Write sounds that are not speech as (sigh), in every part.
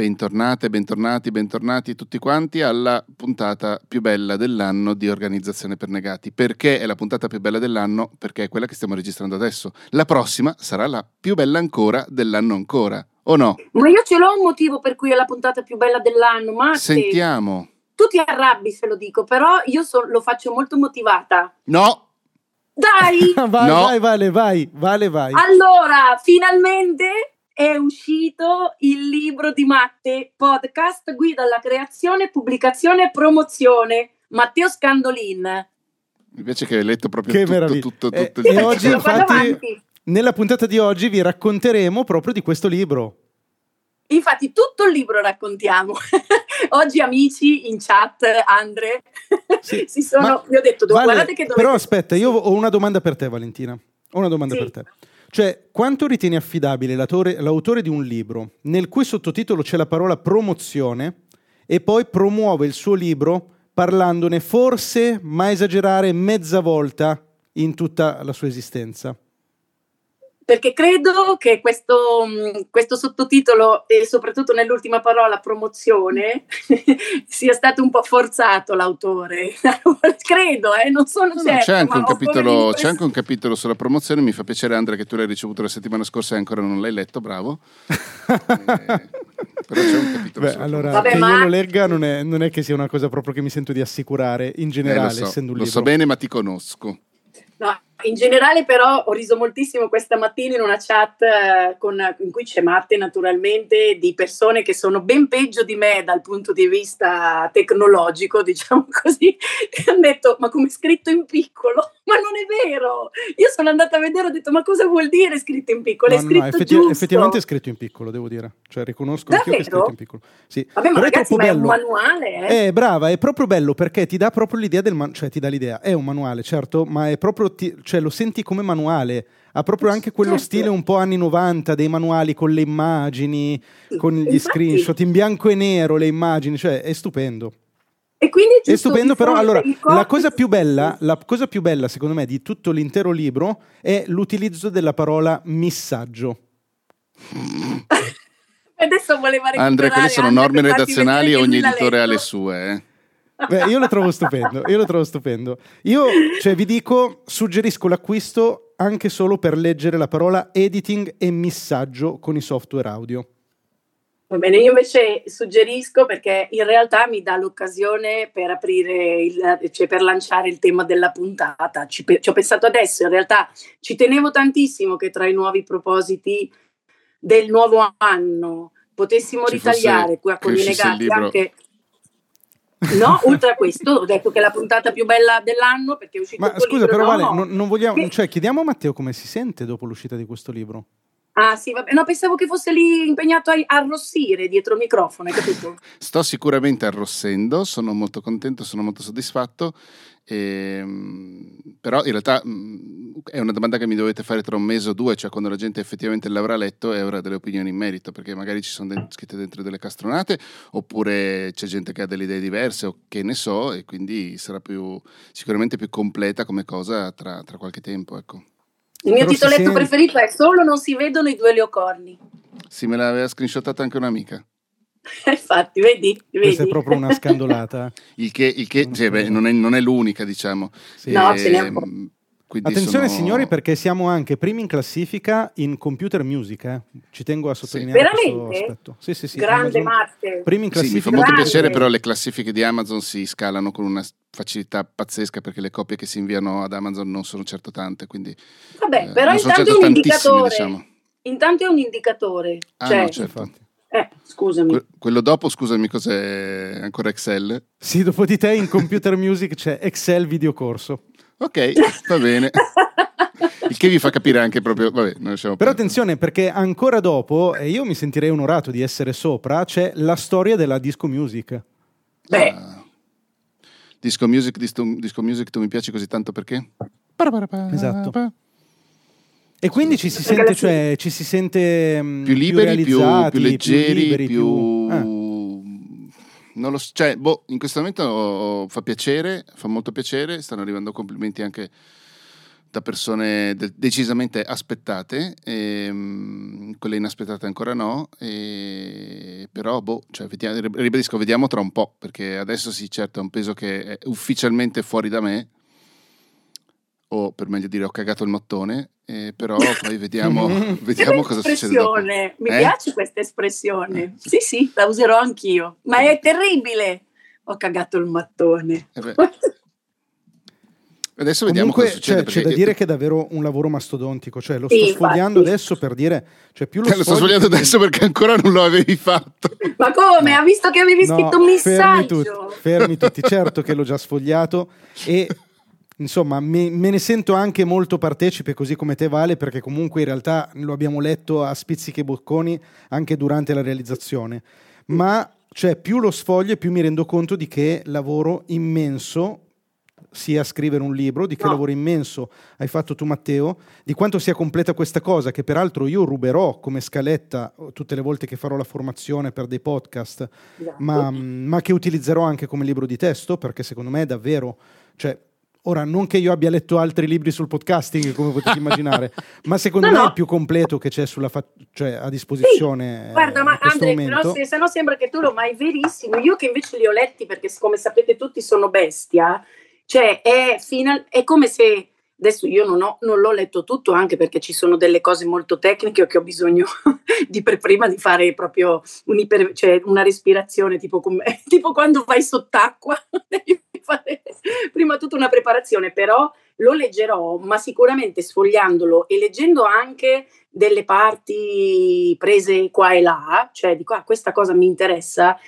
Bentornate, bentornati, bentornati tutti quanti alla puntata più bella dell'anno di Organizzazione per Negati. Perché è la puntata più bella dell'anno? Perché è quella che stiamo registrando adesso. La prossima sarà la più bella ancora dell'anno ancora, o no? Ma io ce l'ho un motivo per cui è la puntata più bella dell'anno, ma Sentiamo. tu ti arrabbi se lo dico, però io so- lo faccio molto motivata. No, Dai! (laughs) vai, No. vai, Vale, vai, Vale, vai. allora, finalmente è uscito il libro di Matte, podcast guida alla creazione, pubblicazione e promozione. Matteo Scandolin. mi piace che hai letto proprio Che tutto, meraviglia. tutto, Eh, tutto e il oggi, Vado infatti, avanti. Nella puntata di oggi vi racconteremo proprio di questo libro. Infatti, tutto il libro raccontiamo. (laughs) Oggi, amici in chat, Andre, Sì, (laughs) si sono. ma- Vi ho detto, Vale, guardate che dovete. Però aspetta, io ho una domanda per te, Valentina. Ho una domanda Sì. per te. Cioè, quanto ritieni affidabile l'autore, di un libro nel cui sottotitolo c'è la parola promozione e poi promuove il suo libro parlandone forse, ma esagerare, mezza volta in tutta la sua esistenza? Perché credo che questo, mh, questo sottotitolo, e soprattutto nell'ultima parola promozione, (laughs) sia stato un po' forzato l'autore. (laughs) credo, eh, non sono No, certa. c'è, anche ma un capitolo, c'è anche un capitolo sulla promozione. Mi fa piacere, Andrea, che tu l'hai ricevuto la settimana scorsa e ancora non l'hai letto. Bravo. (laughs) Eh, però c'è un capitolo Beh, sulla allora, Vabbè, che ma- io lo legga non è, non è che sia una cosa proprio che mi sento di assicurare in Eh, generale, lo so, essendo un lo libro. so bene, ma ti conosco. No, in generale però ho riso moltissimo questa mattina in una chat eh, con- in cui c'è Matte naturalmente di persone che sono ben peggio di me dal punto di vista tecnologico, (laughs) diciamo così, e hanno detto ma come scritto in piccolo? Ma non è vero! Io sono andata a vedere e ho detto ma cosa vuol dire scritto in piccolo? No, è scritto no, effetti- effettivamente è scritto in piccolo, devo dire. Cioè, riconosco anch'io che è scritto in piccolo. Sì. Vabbè ma è ragazzi troppo ma è un manuale eh? Eh, brava, è proprio bello perché ti dà proprio l'idea del manuale, cioè ti dà l'idea, è un manuale, certo, ma è proprio, ti- cioè lo senti come manuale, ha proprio anche quello Certo. stile un po' anni 90 dei manuali con le immagini, Sì, con gli infatti. screenshot in bianco e nero, le immagini, cioè è stupendo. E quindi È giusto stupendo, però allora la cosa più bella, la cosa più bella secondo me di tutto l'intero libro è l'utilizzo della parola missaggio. (laughs) Adesso voleva recuperare Andrea, quelle sono norme redazionali, che ogni editore ha le sue. eh. Beh, io lo trovo stupendo, io lo trovo stupendo. Io, cioè, vi dico, suggerisco l'acquisto anche solo per leggere la parola editing e missaggio con i software audio. Va bene, io invece suggerisco perché in realtà mi dà l'occasione per aprire, il, cioè per lanciare il tema della puntata. Ci, ci ho pensato adesso, in realtà ci tenevo tantissimo che tra i nuovi propositi del nuovo anno potessimo Ci ritagliare qua con i libro. anche... No, oltre a questo, ho detto che è la puntata più bella dell'anno perché è uscito Ma scusa, libro, però, no? Vale, non, non vogliamo, Che- cioè, chiediamo a Matteo come si sente dopo l'uscita di questo libro. Ah sì, vabbè, no, pensavo che fosse lì impegnato a arrossire dietro il microfono, hai capito? Sto sicuramente arrossendo, sono molto contento, sono molto soddisfatto. ehm, però in realtà mh, è una domanda che mi dovete fare tra un mese o due, cioè quando la gente effettivamente l'avrà letto e avrà delle opinioni in merito, perché magari ci sono de- scritte dentro delle castronate, oppure c'è gente che ha delle idee diverse o che ne so, e quindi sarà più, sicuramente più completa come cosa tra, tra qualche tempo. Ecco. Il mio Però si titoletto sente- preferito è Solo non si vedono i due leocorni. Sì, me l'aveva screenshottata anche un'amica. (laughs) Infatti, vedi? Questa è vedi? proprio una scandolata. (laughs) Il che, il che cioè, beh, non, è, non è l'unica, diciamo. Sì. No, ce n'è un po'. Quindi Attenzione sono- signori perché siamo anche primi in classifica in computer music, eh. ci tengo a sottolineare questo Veramente? aspetto. Sì, sì, sì, Grande Amazon- Marte. Primi in Sì, mi fa classifica. molto Grande. piacere, però le classifiche di Amazon si scalano con una facilità pazzesca perché le copie che si inviano ad Amazon non sono certo tante, quindi Vabbè, eh, però intanto è certo indicatore. diciamo. Intanto è un indicatore. Ah, cioè, no, certo. Infatti. eh, scusami. Que- quello dopo, scusami, cos'è ancora Excel? Sì, dopo di te in computer music c'è Excel videocorso. Ok, va bene. (laughs) Il che vi fa capire anche proprio, vabbè, Però perdere. attenzione perché ancora dopo, e io mi sentirei onorato di essere sopra, c'è la storia della disco music. Beh, Ah. Disco music, disco, disco music, tu mi piaci così tanto perché? Esatto. E quindi ci si sente, cioè, ci si sente mm, più liberi, più, realizzati, più leggeri, liberi, più... eh. Non lo so, cioè, boh, in questo momento oh, fa piacere, fa molto piacere, stanno arrivando complimenti anche da persone de- decisamente aspettate, ehm, quelle inaspettate ancora no, e e però, boh, cioè, vediamo, ribadisco, vediamo tra un po', perché adesso sì, certo, è un peso che è ufficialmente fuori da me, o per meglio dire ho cagato il mattone, eh, però poi vediamo, (laughs) vediamo cosa succede dopo. Mi eh? piace questa espressione. Eh? Sì, sì, la userò anch'io, ma è terribile. Ho cagato il mattone. Eh Adesso vediamo Comunque, cosa succede. Cioè, c'è da dire che è davvero un lavoro mastodontico. Cioè, lo sto sì, sfogliando infatti. adesso per dire. Cioè, più lo, (laughs) lo sto sfogliando adesso perché ancora non lo avevi fatto. Ma come? No. Ha visto che avevi scritto no, un messaggio? Fermi tutti, fermi tutti. certo che l'ho già sfogliato. E insomma, me, me, ne sento anche molto partecipe, così come te, Vale, perché comunque in realtà lo abbiamo letto a spizzichi e bocconi anche durante la realizzazione. Ma cioè, più lo sfoglio, più mi rendo conto di che lavoro immenso sia scrivere un libro, di che no. lavoro immenso hai fatto tu Matteo, di quanto sia completa questa cosa, che peraltro io ruberò come scaletta tutte le volte che farò la formazione per dei podcast, ma, ma, che utilizzerò anche come libro di testo, perché secondo me è davvero... Cioè, Ora, non che io abbia letto altri libri sul podcasting, come potete immaginare, (laughs) ma secondo no, me no. è il più completo che c'è fa- cioè, a disposizione. Sì, guarda, ma Andre, però se, no sembra che tu lo mai verissimo. Io che invece li ho letti perché, come sapete tutti, sono bestia. Cioè, è, final, è come se adesso io non, ho, non, l'ho letto tutto anche perché ci sono delle cose molto tecniche che ho bisogno (laughs) di per prima di fare proprio un cioè una respirazione tipo, come, (laughs) tipo quando vai sott'acqua devi fare (laughs) prima tutta una preparazione però lo leggerò ma sicuramente sfogliandolo e leggendo anche delle parti prese qua e là cioè dico ah questa cosa mi interessa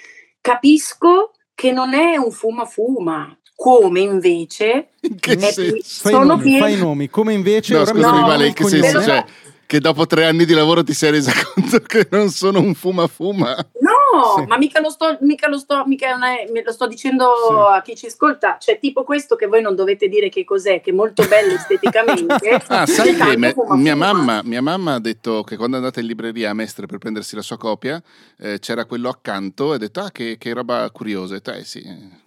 capisco che non è un fuma fuma come invece che è, fai, nomi, pieni... fai nomi, come invece no, scusami, no, vale, che senso, cioè, che dopo tre anni di lavoro ti sei resa (laughs) conto che non sono un fuma fuma no, sì. ma mica lo sto, mica lo sto, mica è, lo sto dicendo sì. a chi ci ascolta cioè tipo questo che voi non dovete dire che cos'è che è molto bello esteticamente (laughs) ah sai che me, mia, mamma, mia mamma ha detto che quando è andata in libreria a Mestre per prendersi la sua copia eh, c'era quello accanto e ha detto ah che, che roba curiosa e te sì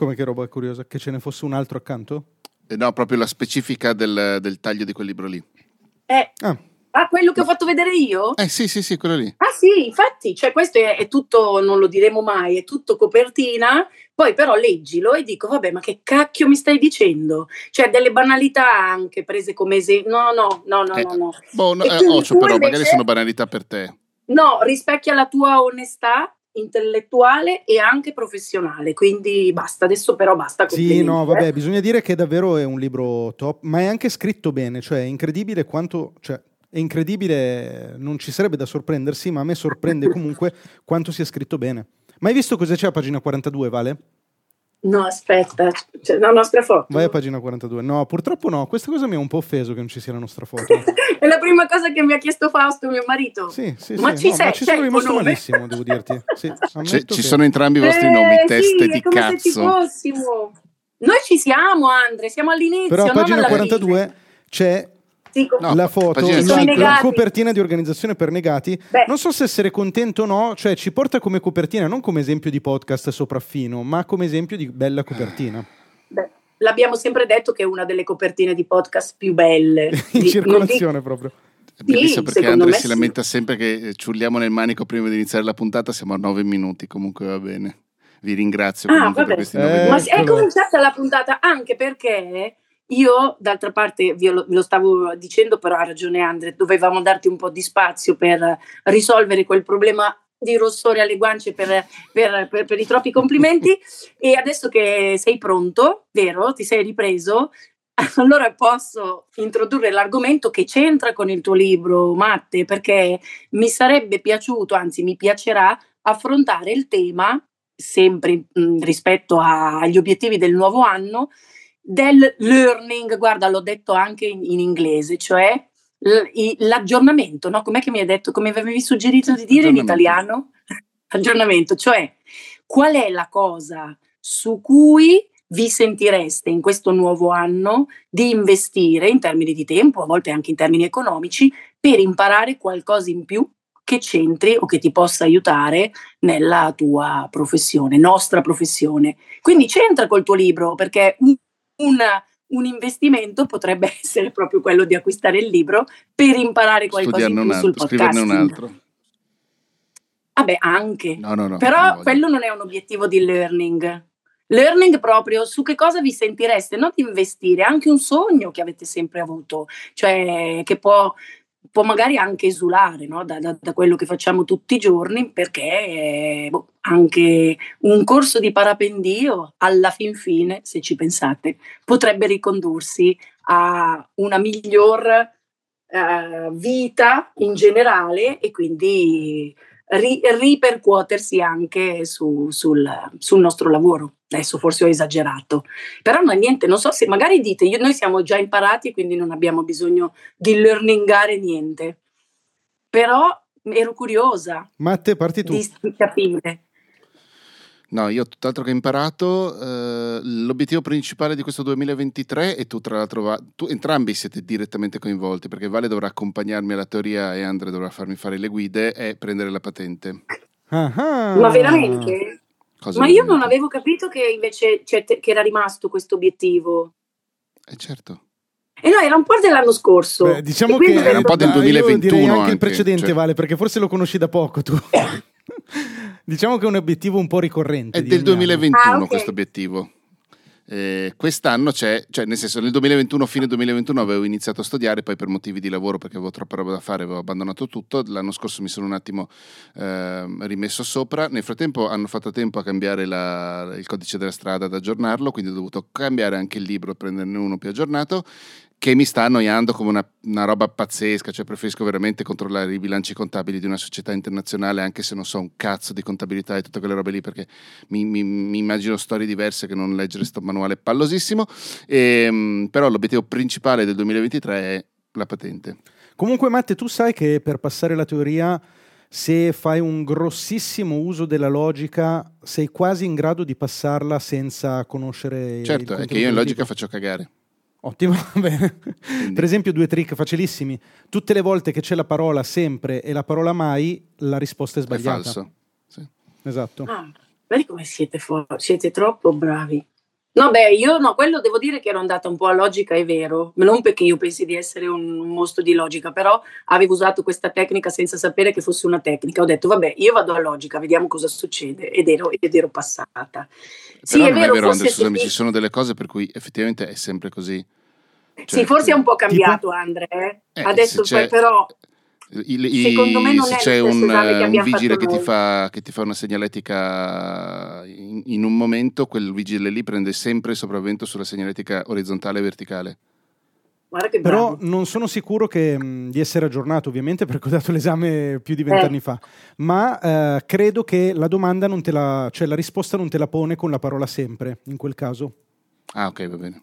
come che roba curiosa? Che ce ne fosse un altro accanto? Eh no, proprio la specifica del, del taglio di quel libro lì. Eh, ah. ah. quello che ho fatto vedere io? Eh sì, sì, sì, quello lì. Ah sì, infatti, cioè questo è, è, tutto, non lo diremo mai, è tutto copertina, poi però leggilo e dico, vabbè, ma che cacchio mi stai dicendo? Cioè delle banalità anche prese come esempio, no, no, no, no, eh, no. no. Boh, no eh, occhio però, invece... magari sono banalità per te. No, rispecchia la tua onestà intellettuale e anche professionale, quindi basta, adesso però basta. Sì, no, vabbè, eh. bisogna dire che davvero è un libro top, ma è anche scritto bene, cioè è incredibile quanto... Cioè, è incredibile, non ci sarebbe da sorprendersi, ma a me sorprende (laughs) comunque quanto sia scritto bene. Ma hai visto cosa c'è a pagina 42, Vale? No, aspetta, c'è la nostra foto. Vai a pagina 42. No, purtroppo no. Questa cosa mi ha un po' offeso che non ci sia la nostra foto. (laughs) è la prima cosa che mi ha chiesto Fausto, mio marito. Sì, sì, ma sì. Ci, no, sei, ma ci sono rimasto malissimo, devo dirti. Sì, (laughs) ci che... sono entrambi i vostri nomi, eh, teste sì, di cazzo. Noi ci siamo, Andre, siamo all'inizio. Però a pagina 42 fine. No, la foto, la, la, copertina di organizzazione per negati. Beh. Non so se essere contento o no, cioè ci porta come copertina, non come esempio di podcast sopraffino, ma come esempio di bella copertina. Beh, l'abbiamo sempre detto che è una delle copertine di podcast più belle. (laughs) In di, circolazione di... proprio. Bellissimo sì, perché Andre si lamenta sempre che ciulliamo nel manico prima di iniziare la puntata, siamo a nove minuti, comunque va bene. Vi ringrazio ah, per questi nove eh, minuti. Ma è cominciata la puntata anche perché io, d'altra parte, vi lo, lo, stavo dicendo, però ha ragione Andre, dovevamo darti un po' di spazio per risolvere quel problema di rossore alle guance per, per, per, per i troppi complimenti. (laughs) e adesso che sei pronto, vero? Ti sei ripreso? (laughs) Allora posso introdurre l'argomento che c'entra con il tuo libro, Matte, perché mi sarebbe piaciuto, anzi mi piacerà, affrontare il tema, sempre mh, rispetto a, agli obiettivi del nuovo anno, del learning, guarda, l'ho detto anche in, in inglese, cioè l'aggiornamento, no? Com'è che mi hai detto, come avevi suggerito di dire in italiano? (laughs) aggiornamento, cioè qual è la cosa su cui vi sentireste in questo nuovo anno di investire in termini di tempo, a volte anche in termini economici, per imparare qualcosa in più che c'entri o che ti possa aiutare nella tua professione, nostra professione. Quindi c'entra col tuo libro perché una, un investimento potrebbe (laughs) essere proprio quello di acquistare il libro per imparare qualcosa in più altro, sul podcasting. un altro. Vabbè, vabbè, anche. No, no, no. Però non quello non è un obiettivo di learning. Learning proprio su che cosa vi sentireste, non di investire, anche un sogno che avete sempre avuto, cioè che può, può magari anche esulare no? da, da, da, quello che facciamo tutti i giorni, perché boh, anche un corso di parapendio, alla fin fine, se ci pensate, potrebbe ricondursi a una miglior uh, vita in generale e quindi ri- ripercuotersi anche su, sul, sul, nostro lavoro. Adesso forse ho esagerato, però no, niente, non so se magari dite, io, noi siamo già imparati quindi non abbiamo bisogno di learningare niente, però ero curiosa. Matte, parti tu. Di capire. No, io ho tutt'altro che imparato. Eh, l'obiettivo principale di questo 2023, e tu tra l'altro, va, tu, entrambi siete direttamente coinvolti, perché Vale dovrà accompagnarmi alla teoria e Andre dovrà farmi fare le guide, è prendere la patente. Ah-ha. Ma veramente? Cosa Ma io non avevo capito che invece cioè, te, che era rimasto questo obiettivo. Eh certo. E no, era un po' dell'anno scorso. Beh, diciamo che era un po' del 2021 anche, anche il precedente, cioè... Vale, perché forse lo conosci da poco tu. (laughs) diciamo che è un obiettivo un po' ricorrente. È del 2021 ah, okay. questo obiettivo. Eh, quest'anno c'è, cioè nel senso nel 2021, fine 2021 avevo iniziato a studiare, poi per motivi di lavoro, perché avevo troppa roba da fare, avevo abbandonato tutto, l'anno scorso mi sono un attimo eh, rimesso sopra, nel frattempo hanno fatto tempo a cambiare la, il codice della strada, ad aggiornarlo, quindi ho dovuto cambiare anche il libro, prenderne uno più aggiornato che mi sta annoiando come una, una, roba pazzesca, cioè preferisco veramente controllare i bilanci contabili di una società internazionale anche se non so un cazzo di contabilità e tutte quelle robe lì perché mi, mi, mi immagino storie diverse che non leggere sto manuale pallosissimo, e, ehm, però l'obiettivo principale del 2023 è la patente. Comunque Matte, tu sai che per passare la teoria se fai un grossissimo uso della logica sei quasi in grado di passarla senza conoscere certo, è che io in logica faccio cagare Ottimo, (laughs) bene. Per esempio due trick facilissimi. Tutte le volte che c'è la parola sempre e la parola mai, la risposta è sbagliata. È falso. Sì. Esatto. Ah, vedi come siete, for- siete troppo bravi. No, beh, io no, quello devo dire che ero andata un po' a logica, è vero, non perché io pensi di essere un mostro di logica, però avevo usato questa tecnica senza sapere che fosse una tecnica. Ho detto, vabbè, io vado a logica, vediamo cosa succede, ed ero, ed ero passata. Sì, è vero, è vero Andre, scusami, ci sono delle cose per cui effettivamente è sempre così. Cioè, sì, forse è un po' cambiato, tipo? Andre. Eh? eh Adesso poi però il, il, Secondo me non se c'è un, un vigile che ti, fa, che ti, fa, una segnaletica in, in, un momento, quel vigile lì prende sempre il sopravvento sulla segnaletica orizzontale e verticale. Però non sono sicuro che, mh, di essere aggiornato, ovviamente, (laughs) perché ho dato l'esame più di vent'anni eh. fa. Ma eh, credo che la domanda non te la, cioè la risposta non te la pone con la parola sempre, in quel caso. Ah, ok, va bene.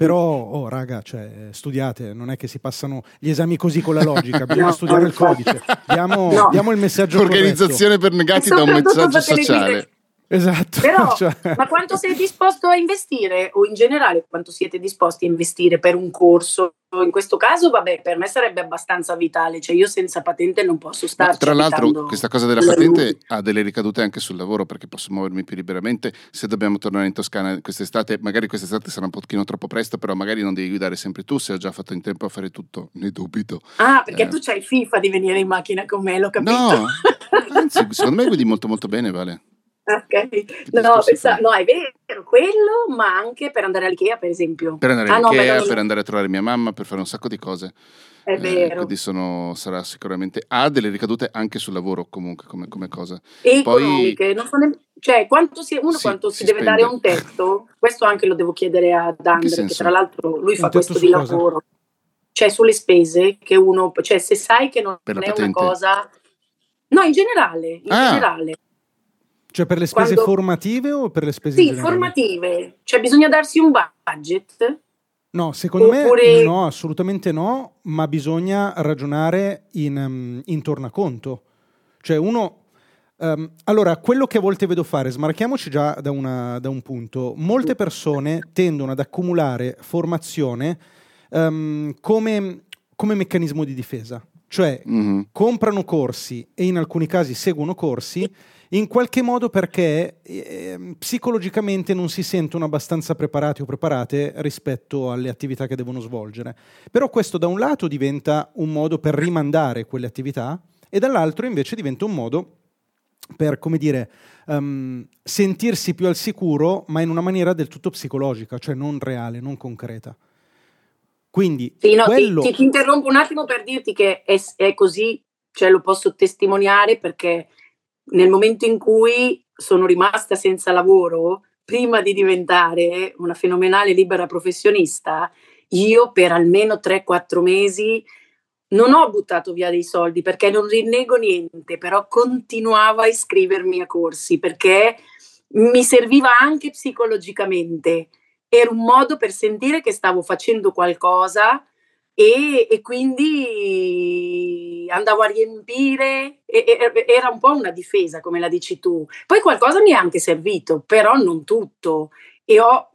Però, oh raga, cioè, studiate, non è che si passano gli esami così con la logica, bisogna no, studiare il codice. Diamo, no. diamo il messaggio Organizzazione corretto. per negati da un messaggio sociale. Esatto. Però, (laughs) cioè... ma quanto sei disposto a investire o in generale quanto siete disposti a investire per un corso? In questo caso, vabbè, per me sarebbe abbastanza vitale, cioè io senza patente non posso stare. Tra l'altro, questa cosa della patente ha delle ricadute anche sul lavoro perché posso muovermi più liberamente. Se dobbiamo tornare in Toscana quest'estate, magari quest'estate sarà un pochino troppo presto, però magari non devi guidare sempre tu. Se ho già fatto in tempo a fare tutto, ne dubito. Ah, perché eh. tu c'hai FIFA di venire in macchina con me, l'ho capito. No, (laughs) anzi, secondo me guidi molto molto bene, Vale. Ok, no, pensa, no, è vero, quello, ma anche per andare all'Ikea, per esempio. Per andare all'Ikea, ah, no, per andare a trovare mia mamma, per fare un sacco di cose. È eh, vero. Quindi sono, sarà sicuramente, ha delle ricadute anche sul lavoro comunque come, come cosa. E Poi, economiche, non so ne, cioè quanto si, uno sì, quanto si, si deve spende. dare un tetto, questo anche lo devo chiedere ad Andre, che tra l'altro lui fa questo di cosa? lavoro. Cioè sulle spese che uno, cioè se sai che non è patente. una cosa... No, in generale, in ah. generale. Cioè per le spese Quando... formative o per le spese Sì, formative. Cioè bisogna darsi un budget? No, secondo Oppure... me no, assolutamente no, ma bisogna ragionare in, um, in tornaconto. Cioè uno... Um, allora, quello che a volte vedo fare, smarchiamoci già da, una, da un punto, molte persone tendono ad accumulare formazione um, come, come meccanismo di difesa. Cioè mm-hmm. comprano corsi e in alcuni casi seguono corsi in qualche modo perché eh, psicologicamente non si sentono abbastanza preparati o preparate rispetto alle attività che devono svolgere. Però questo da un lato diventa un modo per rimandare quelle attività e dall'altro invece diventa un modo per come dire, um, sentirsi più al sicuro, ma in una maniera del tutto psicologica, cioè non reale, non concreta. Quindi sì, no, quello... ti, ti, interrompo un attimo per dirti che è, è così, cioè lo posso testimoniare perché nel momento in cui sono rimasta senza lavoro, prima di diventare una fenomenale libera professionista, io per almeno 3-4 mesi non ho buttato via dei soldi perché non rinnego niente, però continuavo a iscrivermi a corsi perché mi serviva anche psicologicamente. Era un modo per sentire che stavo facendo qualcosa e, e quindi andavo a riempire, e, e, era un po' una difesa, come la dici tu. Poi qualcosa mi è anche servito, però non tutto. E ho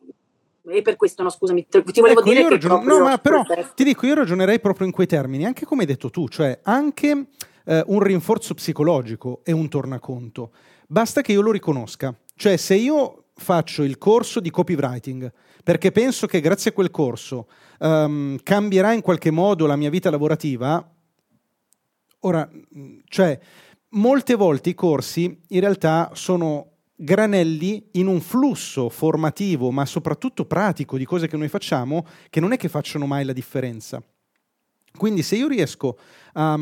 e per questo no scusami ti volevo ecco, dire ragion- no ma però ti dico io ragionerei proprio in quei termini anche come hai detto tu cioè anche eh, un rinforzo psicologico è un tornaconto basta che io lo riconosca cioè se io faccio il corso di copywriting perché penso che grazie a quel corso um, cambierà in qualche modo la mia vita lavorativa ora cioè molte volte i corsi in realtà sono granelli in un flusso formativo, ma soprattutto pratico di cose che noi facciamo, che non è che facciano mai la differenza. Quindi se io riesco a,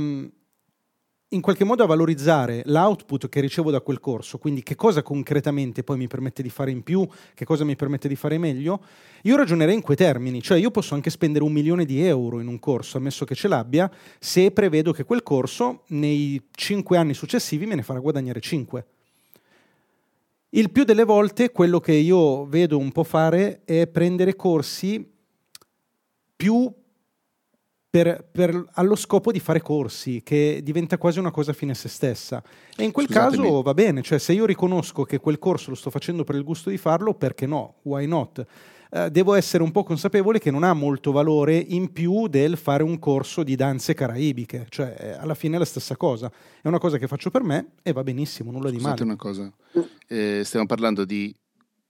in qualche modo a valorizzare l'output che ricevo da quel corso, quindi che cosa concretamente poi mi permette di fare in più, che cosa mi permette di fare meglio, io ragionerei in quei termini, cioè io posso anche spendere un milione di euro in un corso, ammesso che ce l'abbia, se prevedo che quel corso nei cinque anni successivi me ne farà guadagnare cinque. Il più delle volte quello che io vedo un po' fare è prendere corsi più per, per, allo scopo di fare corsi, che diventa quasi una cosa fine a se stessa. E in quel Scusatemi. caso va bene, cioè se io riconosco che quel corso lo sto facendo per il gusto di farlo, perché no? Why not? Eh, devo essere un po' consapevole che non ha molto valore in più del fare un corso di danze caraibiche, cioè eh, alla fine è la stessa cosa, è una cosa che faccio per me e va benissimo, nulla Scusate di male. una cosa, eh, stiamo parlando di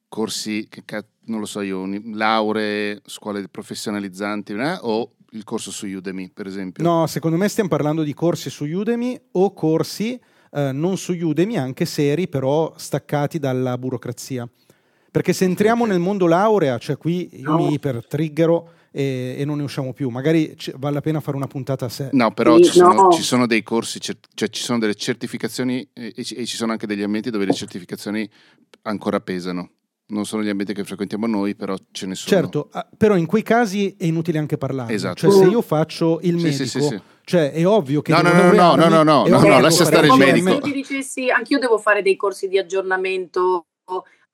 corsi, che, non lo so io, lauree, scuole professionalizzanti eh, o il corso su Udemy per esempio? No, secondo me stiamo parlando di corsi su Udemy o corsi eh, non su Udemy, anche seri, però staccati dalla burocrazia. Perché se entriamo nel mondo laurea, cioè qui io no. mi ipertriggero e, e, non ne usciamo più. Magari c- vale la pena fare una puntata a sé. No, però sì, ci, sono, no. ci, sono, dei corsi, cioè ci sono delle certificazioni e, e, ci sono anche degli ambienti dove le certificazioni ancora pesano. Non sono gli ambienti che frequentiamo noi, però ce ne sono. Certo, ah, però in quei casi è inutile anche parlare. Esatto. Cioè se io faccio il sì, medico... Sì, sì, cioè è ovvio che no no no no no no no, no, no lascia stare il medico se io ti dicessi anch'io devo fare dei corsi di aggiornamento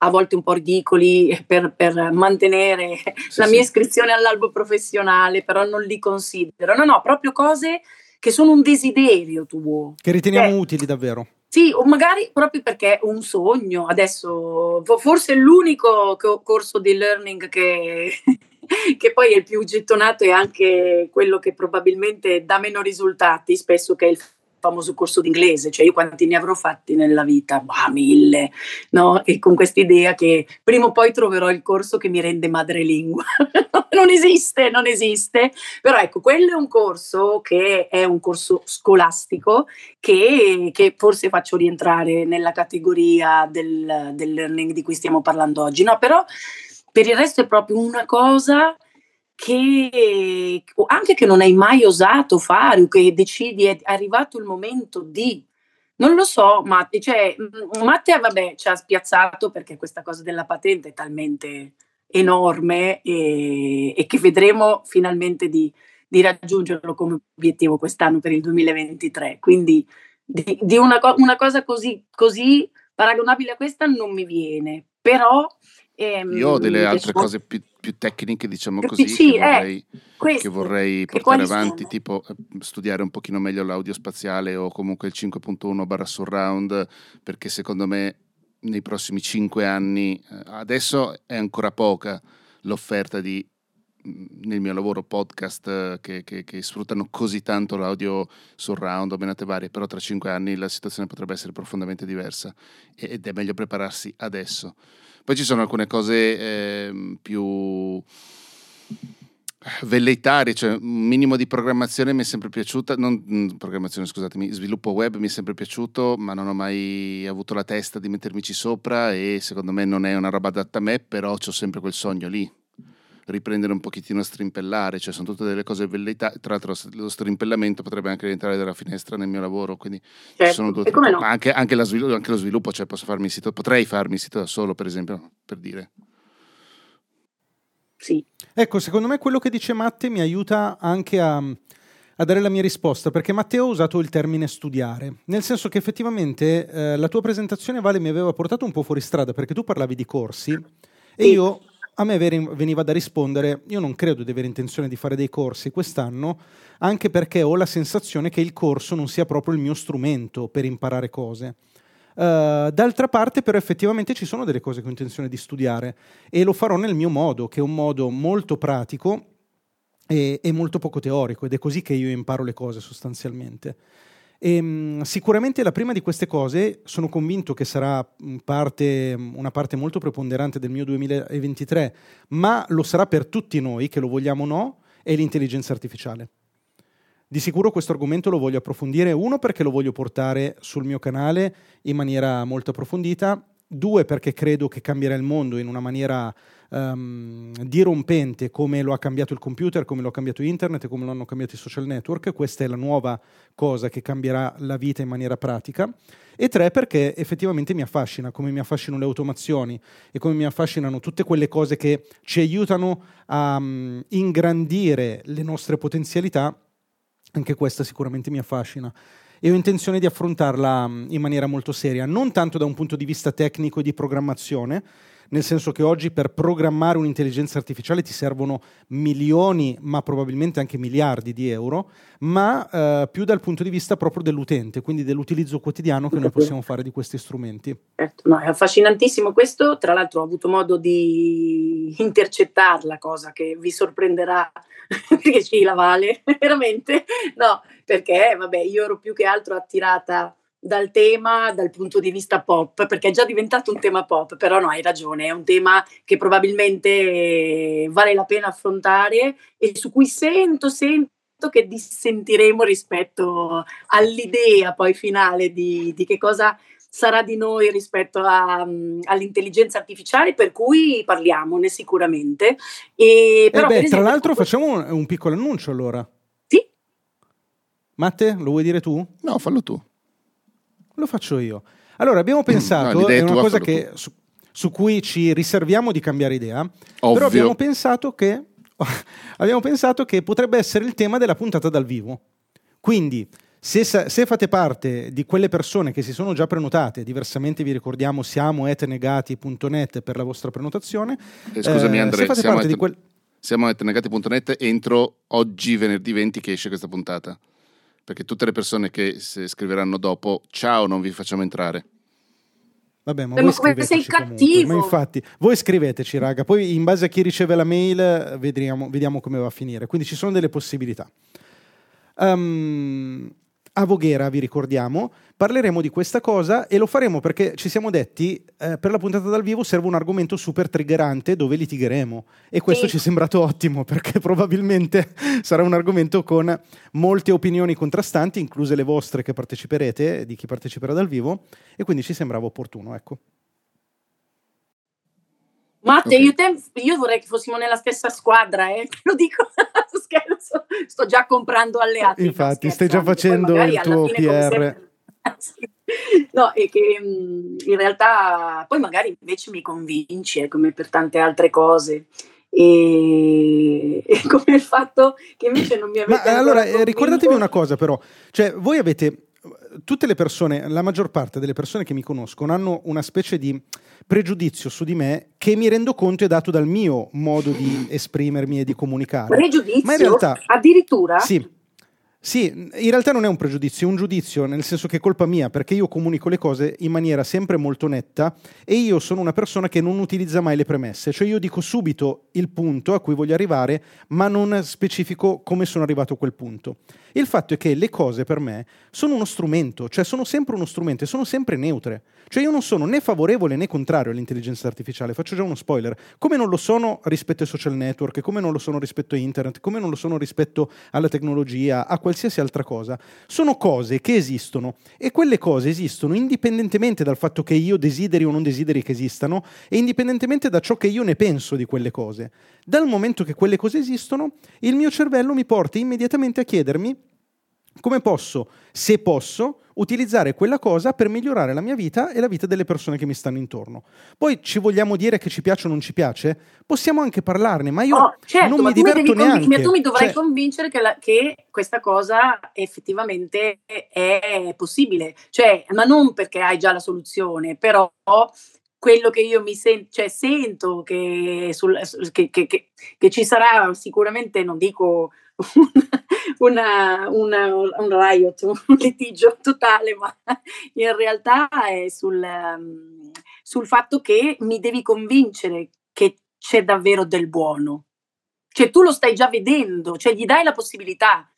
a volte un po' ridicoli per, per mantenere sì, la mia iscrizione all'albo professionale, però non li considero. No, no, proprio cose che sono un desiderio tuo. Che riteniamo eh, utili davvero. Sì, o magari proprio perché è un sogno. Adesso, forse l'unico corso di learning che, (laughs) che poi è il più gettonato e anche quello che probabilmente dà meno risultati, spesso che è il famoso corso d'inglese, cioè io quanti ne avrò fatti nella vita? Bah, mille, no? E con questa idea che prima o poi troverò il corso che mi rende madrelingua. (laughs) non esiste, non esiste, però ecco, quello è un corso che è un corso scolastico che, che forse faccio rientrare nella categoria del, del learning di cui stiamo parlando oggi, no? Però per il resto è proprio una cosa che anche che non hai mai osato fare o che decidi è arrivato il momento di non lo so, Matte, cioè, mm, Matte vabbè, ci ha spiazzato perché questa cosa della patente è talmente enorme e, e che vedremo finalmente di, di, raggiungerlo come obiettivo quest'anno per il 2023. Quindi di, di una, una, cosa così, così paragonabile a questa non mi viene, però Ehm, Io ho delle altre cose più, più, tecniche, diciamo così, sì, che vorrei, eh, questo, che vorrei portare avanti, sono? tipo eh, studiare un pochino meglio l'audio spaziale o comunque il 5.1 barra surround, perché secondo me nei prossimi cinque anni, eh, adesso è ancora poca l'offerta di mm, nel mio lavoro podcast che, che, che, sfruttano così tanto l'audio surround o menate varie, però tra cinque anni la situazione potrebbe essere profondamente diversa ed è meglio prepararsi adesso. Poi ci sono alcune cose eh, più Velleitari, cioè un minimo di programmazione mi è sempre piaciuta, non mm, programmazione scusatemi, sviluppo web mi è sempre piaciuto, ma non ho mai avuto la testa di mettermici sopra e secondo me non è una roba adatta a me, però ho sempre quel sogno lì, riprendere un pochettino a strimpellare, cioè sono tutte delle cose velleitari, tra l'altro lo strimpellamento potrebbe anche rientrare dalla finestra nel mio lavoro, quindi certo. sono due, no? anche, anche, svilu- anche, lo sviluppo, cioè posso farmi sito, potrei farmi il sito da solo per esempio, per dire. Sì. Ecco, secondo me quello che dice Matte mi aiuta anche a, a dare la mia risposta, perché Matteo ha usato il termine studiare, nel senso che effettivamente eh, la tua presentazione, Vale, mi aveva portato un po' fuori strada, perché tu parlavi di corsi e io, a me veniva da rispondere, io non credo di avere intenzione di fare dei corsi quest'anno, anche perché ho la sensazione che il corso non sia proprio il mio strumento per imparare cose. Uh, d'altra parte, però, effettivamente ci sono delle cose che ho intenzione di studiare e lo farò nel mio modo, che è un modo molto pratico e, e molto poco teorico, ed è così che io imparo le cose sostanzialmente. E, um, sicuramente la prima di queste cose sono convinto che sarà parte, una parte molto preponderante del mio 2023, ma lo sarà per tutti noi, che lo vogliamo o no, è l'intelligenza artificiale. Di sicuro questo argomento lo voglio approfondire, uno perché lo voglio portare sul mio canale in maniera molto approfondita, due perché credo che cambierà il mondo in una maniera um, dirompente come lo ha cambiato il computer, come lo ha cambiato internet e come lo hanno cambiato i social network, questa è la nuova cosa che cambierà la vita in maniera pratica, e tre perché effettivamente mi affascina, come mi affascinano le automazioni e come mi affascinano tutte quelle cose che ci aiutano a um, ingrandire le nostre potenzialità anche questa sicuramente mi affascina e ho intenzione di affrontarla mm, in maniera molto seria, non tanto da un punto di vista tecnico e di programmazione, nel senso che oggi per programmare un'intelligenza artificiale ti servono milioni, ma probabilmente anche miliardi di euro, ma eh, più dal punto di vista proprio dell'utente, quindi dell'utilizzo quotidiano che noi possiamo fare di questi strumenti. Certo, no, è affascinantissimo questo, tra l'altro ho avuto modo di intercettarla, cosa che vi sorprenderà (laughs) perché ci la vale, (laughs) veramente, no, perché vabbè, io ero più che altro attirata dal tema dal punto di vista pop, perché è già diventato un tema pop, però no, hai ragione, è un tema che probabilmente vale la pena affrontare e su cui sento, sento che dissentiremo rispetto all'idea poi finale di, di che cosa sarà di noi rispetto a, um, all'intelligenza artificiale, per cui parliamone sicuramente. E, però, eh beh, esempio, tra l'altro facciamo un, un, piccolo annuncio allora. Sì. Matte, lo vuoi dire tu? No, fallo tu. Lo faccio io. Allora, abbiamo (clears throat) pensato, no, è una cosa che, su, su, cui ci riserviamo di cambiare idea, Ovvio. però abbiamo pensato che (laughs) abbiamo pensato che potrebbe essere il tema della puntata dal vivo. Quindi, se, se, fate parte di quelle persone che si sono già prenotate, diversamente vi ricordiamo siamo etnegati.net per la vostra prenotazione. Eh, scusami eh, Andrea, siamo, et- quel... siamo etnegati.net entro oggi venerdì 20 che esce questa puntata. Perché tutte le persone che scriveranno dopo, ciao, non vi facciamo entrare. Vabbè, ma, ma come sei cattivo. Ma infatti, voi scriveteci, raga, poi in base a chi riceve la mail vedremo, vediamo come va a finire. Quindi ci sono delle possibilità. Um, a Voghera, vi ricordiamo, parleremo di questa cosa e lo faremo perché ci siamo detti eh, per la puntata dal vivo serve un argomento super triggerante dove litigheremo e questo sì. ci è sembrato ottimo perché (laughs) probabilmente sarà un argomento con molte opinioni contrastanti, incluse le vostre che parteciperete, di chi parteciperà dal vivo e quindi ci sembrava opportuno, ecco. Matte, okay. io, te, io, vorrei che fossimo nella stessa squadra, eh. (laughs) lo dico, scherzo, sto già comprando alleati. Infatti, stai già facendo il tuo PR. (laughs) No, e che mm, in realtà poi magari invece mi convinci, eh, come per tante altre cose. E, e, come il fatto che invece non mi avete Ma allora eh, ricordatevi una cosa però, cioè voi avete tutte le persone, la maggior parte delle persone che mi conoscono hanno una specie di pregiudizio su di me che mi rendo conto è dato dal mio modo di esprimermi e di comunicare. Pregiudizio? Ma in realtà, addirittura? Sì. Sì, in realtà non è un pregiudizio, è un giudizio, nel senso che è colpa mia, perché io comunico le cose in maniera sempre molto netta e io sono una persona che non utilizza mai le premesse, cioè io dico subito il punto a cui voglio arrivare, ma non specifico come sono arrivato a quel punto. Il fatto è che le cose per me sono uno strumento, cioè sono sempre uno strumento e sono sempre neutre. Cioè io non sono né favorevole né contrario all'intelligenza artificiale, faccio già uno spoiler, come non lo sono rispetto ai social network, come non lo sono rispetto a internet, come non lo sono rispetto alla tecnologia, a qualsiasi altra cosa. Sono cose che esistono e quelle cose esistono indipendentemente dal fatto che io desideri o non desideri che esistano e indipendentemente da ciò che io ne penso di quelle cose. Dal momento che quelle cose esistono, il mio cervello mi porta immediatamente a chiedermi come posso, se posso, utilizzare quella cosa per migliorare la mia vita e la vita delle persone che mi stanno intorno. Poi ci vogliamo dire che ci piace o non ci piace? Possiamo anche parlarne, ma io oh, certo, non mi diverto neanche. Convin- tu mi dovrai cioè... convincere che, la, che, questa cosa effettivamente è possibile, cioè, ma non perché hai già la soluzione, però quello che io mi sento, cioè sento che, sul, che, che, che, ci sarà sicuramente, non dico una, una, un riot, un litigio totale, ma in realtà è sul, um, sul fatto che mi devi convincere che c'è davvero del buono. Cioè tu lo stai già vedendo, cioè gli dai la possibilità.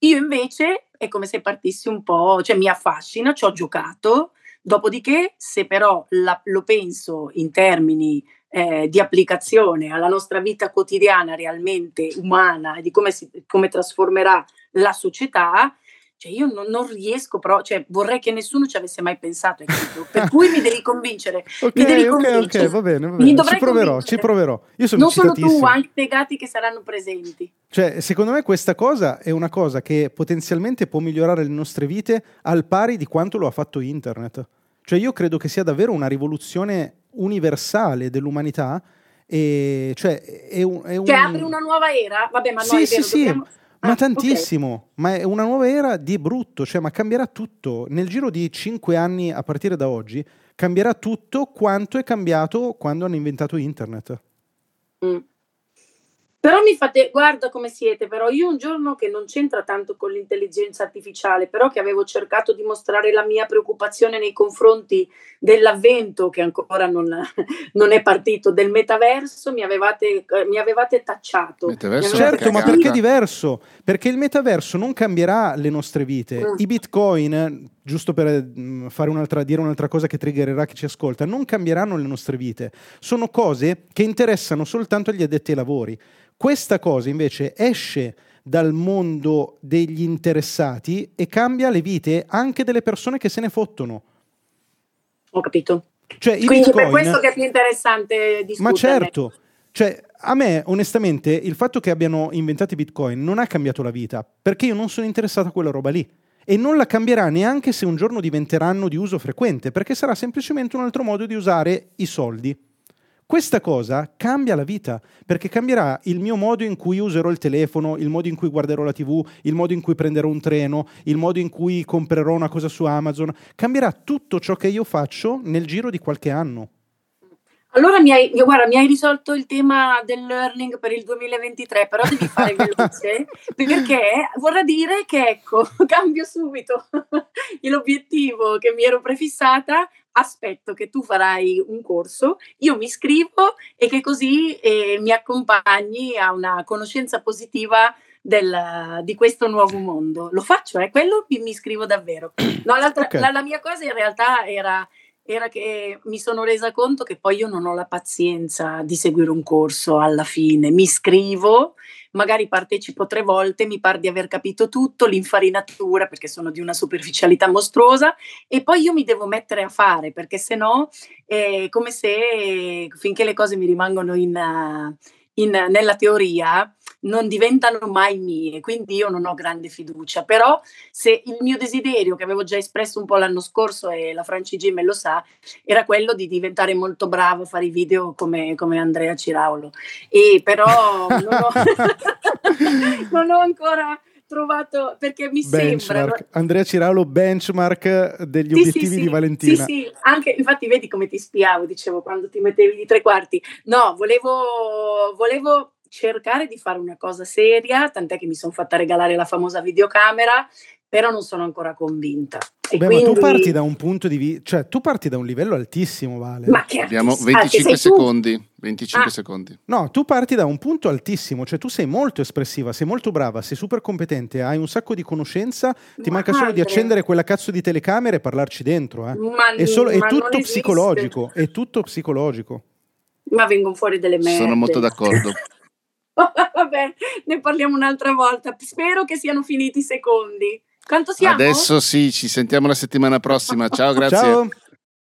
Io invece è come se partissi un po', cioè mi affascina, ci ho giocato, Dopodiché, se però la, lo penso in termini eh, di applicazione alla nostra vita quotidiana realmente umana e di come, si, come trasformerà la società, cioè io non, non riesco, però cioè vorrei che nessuno ci avesse mai pensato, per cui mi devi convincere. ok, (laughs) mi devi ok, ok, va bene, va bene. ci proverò, ci proverò. Io sono non solo tu, anche i legati che saranno presenti. Cioè, secondo me questa cosa è una cosa che potenzialmente può migliorare le nostre vite al pari di quanto lo ha fatto internet. Cioè io credo che sia davvero una rivoluzione universale dell'umanità e cioè è un, è un... Cioè apre una nuova era? Vabbè, ma sì, no, sì, vero, sì, dobbiamo... ma ah, tantissimo, okay. ma è una nuova era di brutto, cioè ma cambierà tutto. Nel giro di cinque anni a partire da oggi cambierà tutto quanto è cambiato quando hanno inventato internet. Mm. Però mi fate, guarda come siete, però io un giorno che non c'entra tanto con l'intelligenza artificiale, però che avevo cercato di mostrare la mia preoccupazione nei confronti dell'avvento che ancora non, non è partito, del metaverso, mi avevate, mi avevate tacciato. Metaverso mi avevate certo, ma perché è diverso? Perché il metaverso non cambierà le nostre vite. Mm. I bitcoin, giusto per mm, fare un'altra, dire un'altra cosa che triggererà chi ci ascolta, non cambieranno le nostre vite. Sono cose che interessano soltanto agli addetti ai lavori. Questa cosa invece esce dal mondo degli interessati e cambia le vite anche delle persone che se ne fottono. Ho capito. Cioè, Quindi Bitcoin, per questo che è più interessante discutere. Ma certo, cioè, a me onestamente il fatto che abbiano inventato i Bitcoin non ha cambiato la vita, perché io non sono interessato a quella roba lì. E non la cambierà neanche se un giorno diventeranno di uso frequente, perché sarà semplicemente un altro modo di usare i soldi. Questa cosa cambia la vita, perché cambierà il mio modo in cui userò il telefono, il modo in cui guarderò la TV, il modo in cui prenderò un treno, il modo in cui comprerò una cosa su Amazon. Cambierà tutto ciò che io faccio nel giro di qualche anno. Allora mi hai, guarda, mi hai risolto il tema del learning per il 2023, però devi fare veloce, (laughs) perché vorrà dire che ecco, (laughs) cambio subito (laughs) l'obiettivo che mi ero prefissata aspetto che tu farai un corso, io mi iscrivo e che così eh, mi accompagni a una conoscenza positiva del, di questo nuovo mondo. Lo faccio, eh? quello mi, mi iscrivo davvero. No, okay. la, la, mia cosa in realtà era, era che mi sono resa conto che poi io non ho la pazienza di seguire un corso alla fine. Mi iscrivo magari partecipo tre volte, mi pare di aver capito tutto, l'infarinatura perché sono di una superficialità mostruosa e poi io mi devo mettere a fare perché se no è come se finché le cose mi rimangono in, in, nella teoria non diventano mai mie, quindi io non ho grande fiducia, però se il mio desiderio che avevo già espresso un po' l'anno scorso e la Franci G me lo sa, era quello di diventare molto bravo a fare i video come, come Andrea Ciraulo, e però non ho, (laughs) (laughs) non ho ancora trovato perché mi benchmark. sembra Andrea Ciraulo benchmark degli sì, obiettivi sì, di Valentina. Sì sì. Anche infatti vedi come ti spiavo dicevo quando ti mettevi di tre quarti. No volevo volevo cercare di fare una cosa seria, tant'è che mi sono fatta regalare la famosa videocamera però non sono ancora convinta. Beh, quindi... ma tu parti da un punto di vista, cioè tu parti da un livello altissimo, Vale. Ma che Abbiamo 25 ah, secondi. 25 ah. secondi. No, tu parti da un punto altissimo, cioè tu sei molto espressiva, sei molto brava, sei super competente, hai un sacco di conoscenza, ti ma manca solo di accendere quella cazzo di telecamera e parlarci dentro. Eh. Ma, è, solo, è tutto psicologico, è tutto psicologico. Ma vengono fuori delle merde. Sono molto d'accordo. (laughs) Vabbè, ne parliamo un'altra volta. Spero che siano finiti i secondi. Quanto siamo? Adesso sì, ci sentiamo la settimana prossima. Ciao, grazie. Ciao.